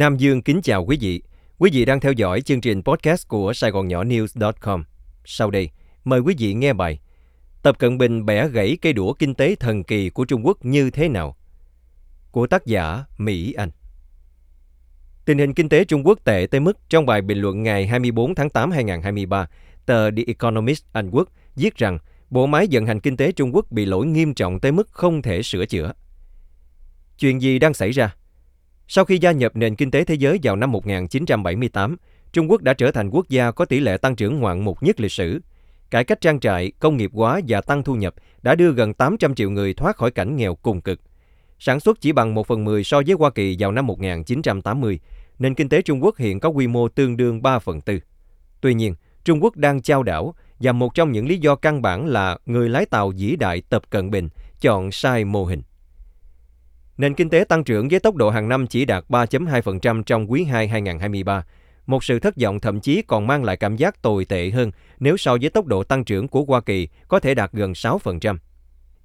Nam Dương kính chào quý vị. Quý vị đang theo dõi chương trình podcast của Sài Gòn Nhỏ News.com. Sau đây, mời quý vị nghe bài Tập Cận Bình bẻ gãy cây đũa kinh tế thần kỳ của Trung Quốc như thế nào? Của tác giả Mỹ Anh. Tình hình kinh tế Trung Quốc tệ tới mức trong bài bình luận ngày 24 tháng 8 2023, tờ The Economist Anh Quốc viết rằng bộ máy vận hành kinh tế Trung Quốc bị lỗi nghiêm trọng tới mức không thể sửa chữa. Chuyện gì đang xảy ra? Sau khi gia nhập nền kinh tế thế giới vào năm 1978, Trung Quốc đã trở thành quốc gia có tỷ lệ tăng trưởng ngoạn mục nhất lịch sử. Cải cách trang trại, công nghiệp hóa và tăng thu nhập đã đưa gần 800 triệu người thoát khỏi cảnh nghèo cùng cực. Sản xuất chỉ bằng 1 phần 10 so với Hoa Kỳ vào năm 1980, nền kinh tế Trung Quốc hiện có quy mô tương đương 3 phần tư. Tuy nhiên, Trung Quốc đang trao đảo và một trong những lý do căn bản là người lái tàu vĩ đại Tập Cận Bình chọn sai mô hình. Nền kinh tế tăng trưởng với tốc độ hàng năm chỉ đạt 3.2% trong quý 2 2023, một sự thất vọng thậm chí còn mang lại cảm giác tồi tệ hơn nếu so với tốc độ tăng trưởng của Hoa Kỳ có thể đạt gần 6%.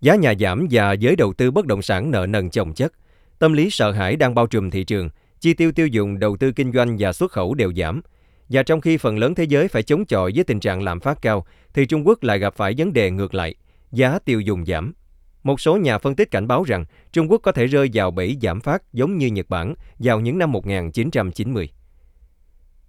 Giá nhà giảm và giới đầu tư bất động sản nợ nần chồng chất. Tâm lý sợ hãi đang bao trùm thị trường, chi tiêu tiêu dùng, đầu tư kinh doanh và xuất khẩu đều giảm. Và trong khi phần lớn thế giới phải chống chọi với tình trạng lạm phát cao, thì Trung Quốc lại gặp phải vấn đề ngược lại, giá tiêu dùng giảm. Một số nhà phân tích cảnh báo rằng Trung Quốc có thể rơi vào bẫy giảm phát giống như Nhật Bản vào những năm 1990.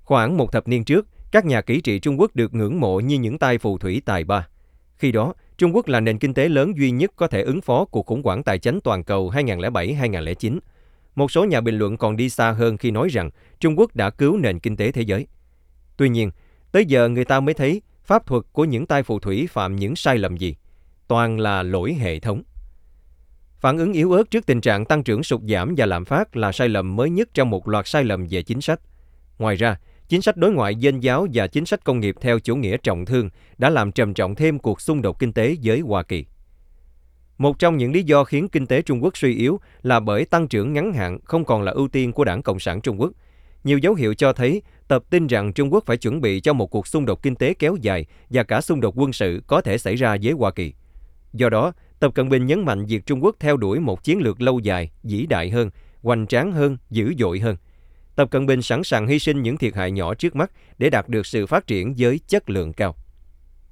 Khoảng một thập niên trước, các nhà kỹ trị Trung Quốc được ngưỡng mộ như những tay phù thủy tài ba. Khi đó, Trung Quốc là nền kinh tế lớn duy nhất có thể ứng phó cuộc khủng hoảng tài chính toàn cầu 2007-2009. Một số nhà bình luận còn đi xa hơn khi nói rằng Trung Quốc đã cứu nền kinh tế thế giới. Tuy nhiên, tới giờ người ta mới thấy pháp thuật của những tay phù thủy phạm những sai lầm gì. Toàn là lỗi hệ thống. Phản ứng yếu ớt trước tình trạng tăng trưởng sụt giảm và lạm phát là sai lầm mới nhất trong một loạt sai lầm về chính sách. Ngoài ra, chính sách đối ngoại dân giáo và chính sách công nghiệp theo chủ nghĩa trọng thương đã làm trầm trọng thêm cuộc xung đột kinh tế với Hoa Kỳ. Một trong những lý do khiến kinh tế Trung Quốc suy yếu là bởi tăng trưởng ngắn hạn không còn là ưu tiên của Đảng Cộng sản Trung Quốc. Nhiều dấu hiệu cho thấy tập tin rằng Trung Quốc phải chuẩn bị cho một cuộc xung đột kinh tế kéo dài và cả xung đột quân sự có thể xảy ra với Hoa Kỳ. Do đó, Tập Cận Bình nhấn mạnh việc Trung Quốc theo đuổi một chiến lược lâu dài, vĩ đại hơn, hoành tráng hơn, dữ dội hơn. Tập Cận Bình sẵn sàng hy sinh những thiệt hại nhỏ trước mắt để đạt được sự phát triển với chất lượng cao.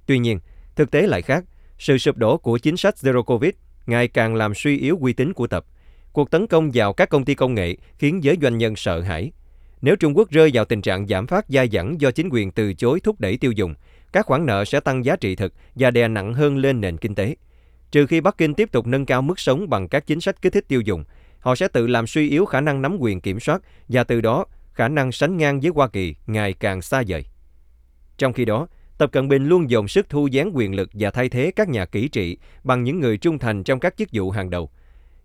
Tuy nhiên, thực tế lại khác. Sự sụp đổ của chính sách Zero Covid ngày càng làm suy yếu uy tín của Tập. Cuộc tấn công vào các công ty công nghệ khiến giới doanh nhân sợ hãi. Nếu Trung Quốc rơi vào tình trạng giảm phát dai dẳng do chính quyền từ chối thúc đẩy tiêu dùng, các khoản nợ sẽ tăng giá trị thực và đè nặng hơn lên nền kinh tế. Trừ khi Bắc Kinh tiếp tục nâng cao mức sống bằng các chính sách kích thích tiêu dùng, họ sẽ tự làm suy yếu khả năng nắm quyền kiểm soát và từ đó khả năng sánh ngang với Hoa Kỳ ngày càng xa vời. Trong khi đó, Tập Cận Bình luôn dồn sức thu gián quyền lực và thay thế các nhà kỹ trị bằng những người trung thành trong các chức vụ hàng đầu.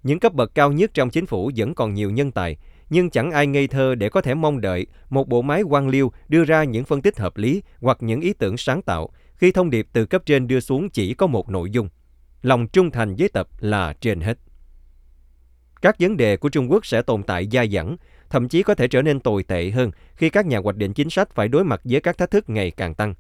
Những cấp bậc cao nhất trong chính phủ vẫn còn nhiều nhân tài, nhưng chẳng ai ngây thơ để có thể mong đợi một bộ máy quan liêu đưa ra những phân tích hợp lý hoặc những ý tưởng sáng tạo khi thông điệp từ cấp trên đưa xuống chỉ có một nội dung. Lòng trung thành với tập là trên hết. Các vấn đề của Trung Quốc sẽ tồn tại dai dẳng, thậm chí có thể trở nên tồi tệ hơn khi các nhà hoạch định chính sách phải đối mặt với các thách thức ngày càng tăng.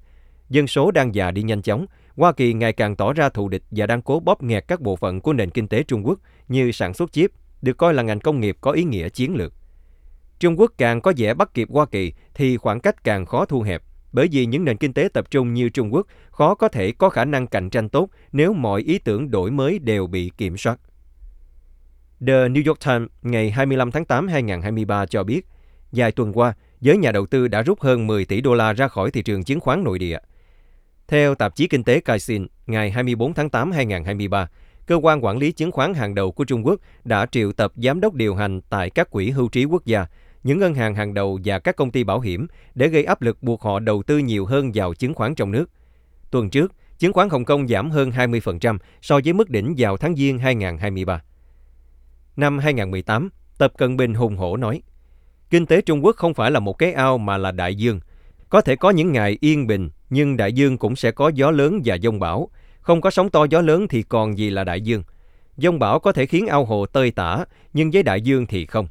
Dân số đang già đi nhanh chóng, Hoa Kỳ ngày càng tỏ ra thù địch và đang cố bóp nghẹt các bộ phận của nền kinh tế Trung Quốc như sản xuất chip, được coi là ngành công nghiệp có ý nghĩa chiến lược. Trung Quốc càng có vẻ bắt kịp Hoa Kỳ thì khoảng cách càng khó thu hẹp, bởi vì những nền kinh tế tập trung như Trung Quốc khó có thể có khả năng cạnh tranh tốt nếu mọi ý tưởng đổi mới đều bị kiểm soát. The New York Times ngày 25 tháng 8 2023 cho biết, vài tuần qua, giới nhà đầu tư đã rút hơn 10 tỷ đô la ra khỏi thị trường chứng khoán nội địa. Theo tạp chí kinh tế Caixin, ngày 24 tháng 8 2023, cơ quan quản lý chứng khoán hàng đầu của Trung Quốc đã triệu tập giám đốc điều hành tại các quỹ hưu trí quốc gia, những ngân hàng hàng đầu và các công ty bảo hiểm để gây áp lực buộc họ đầu tư nhiều hơn vào chứng khoán trong nước. Tuần trước, chứng khoán Hồng Kông giảm hơn 20% so với mức đỉnh vào tháng Giêng 2023. Năm 2018, Tập Cận Bình hùng hổ nói, Kinh tế Trung Quốc không phải là một cái ao mà là đại dương. Có thể có những ngày yên bình, nhưng đại dương cũng sẽ có gió lớn và dông bão. Không có sóng to gió lớn thì còn gì là đại dương. Dông bão có thể khiến ao hồ tơi tả, nhưng với đại dương thì không.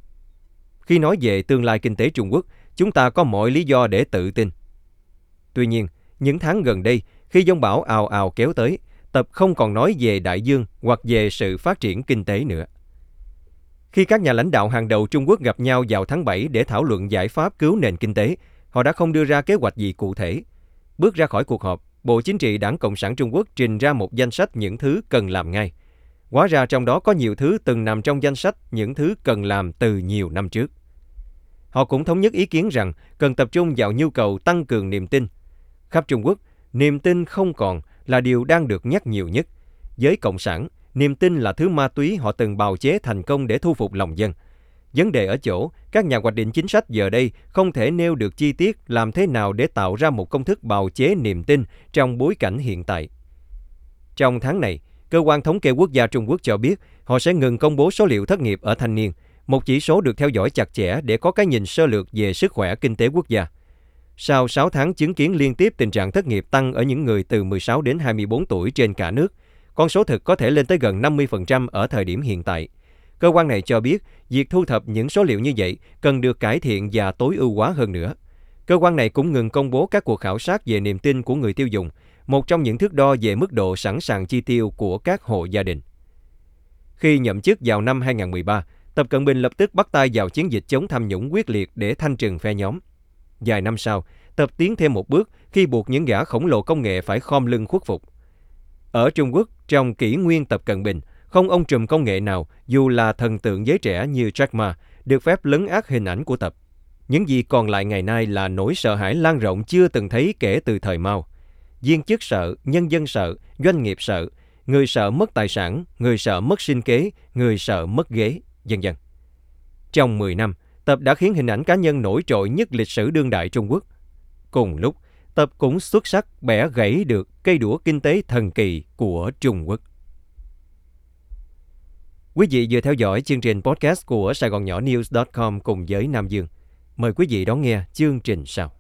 Khi nói về tương lai kinh tế Trung Quốc, chúng ta có mọi lý do để tự tin. Tuy nhiên, những tháng gần đây, khi dông bão ào ào kéo tới, Tập không còn nói về đại dương hoặc về sự phát triển kinh tế nữa. Khi các nhà lãnh đạo hàng đầu Trung Quốc gặp nhau vào tháng 7 để thảo luận giải pháp cứu nền kinh tế, họ đã không đưa ra kế hoạch gì cụ thể. Bước ra khỏi cuộc họp, Bộ Chính trị Đảng Cộng sản Trung Quốc trình ra một danh sách những thứ cần làm ngay. Hóa ra trong đó có nhiều thứ từng nằm trong danh sách những thứ cần làm từ nhiều năm trước. Họ cũng thống nhất ý kiến rằng cần tập trung vào nhu cầu tăng cường niềm tin. Khắp Trung Quốc, niềm tin không còn là điều đang được nhắc nhiều nhất. Với Cộng sản, niềm tin là thứ ma túy họ từng bào chế thành công để thu phục lòng dân. Vấn đề ở chỗ, các nhà hoạch định chính sách giờ đây không thể nêu được chi tiết làm thế nào để tạo ra một công thức bào chế niềm tin trong bối cảnh hiện tại. Trong tháng này, Cơ quan Thống kê Quốc gia Trung Quốc cho biết họ sẽ ngừng công bố số liệu thất nghiệp ở thanh niên, một chỉ số được theo dõi chặt chẽ để có cái nhìn sơ lược về sức khỏe kinh tế quốc gia. Sau 6 tháng chứng kiến liên tiếp tình trạng thất nghiệp tăng ở những người từ 16 đến 24 tuổi trên cả nước, con số thực có thể lên tới gần 50% ở thời điểm hiện tại. Cơ quan này cho biết, việc thu thập những số liệu như vậy cần được cải thiện và tối ưu hóa hơn nữa. Cơ quan này cũng ngừng công bố các cuộc khảo sát về niềm tin của người tiêu dùng, một trong những thước đo về mức độ sẵn sàng chi tiêu của các hộ gia đình. Khi nhậm chức vào năm 2013, Tập Cận Bình lập tức bắt tay vào chiến dịch chống tham nhũng quyết liệt để thanh trừng phe nhóm. Vài năm sau, Tập tiến thêm một bước khi buộc những gã khổng lồ công nghệ phải khom lưng khuất phục. Ở Trung Quốc, trong kỷ nguyên Tập Cận Bình, không ông trùm công nghệ nào, dù là thần tượng giới trẻ như Jack Ma, được phép lấn át hình ảnh của Tập. Những gì còn lại ngày nay là nỗi sợ hãi lan rộng chưa từng thấy kể từ thời Mao. Viên chức sợ, nhân dân sợ, doanh nghiệp sợ, người sợ mất tài sản, người sợ mất sinh kế, người sợ mất ghế, dần dần. Trong 10 năm, Tập đã khiến hình ảnh cá nhân nổi trội nhất lịch sử đương đại Trung Quốc. Cùng lúc, Tập cũng xuất sắc bẻ gãy được cây đũa kinh tế thần kỳ của Trung Quốc. Quý vị vừa theo dõi chương trình podcast của Sài Gòn Nhỏ News.com cùng với Nam Dương. Mời quý vị đón nghe chương trình sau.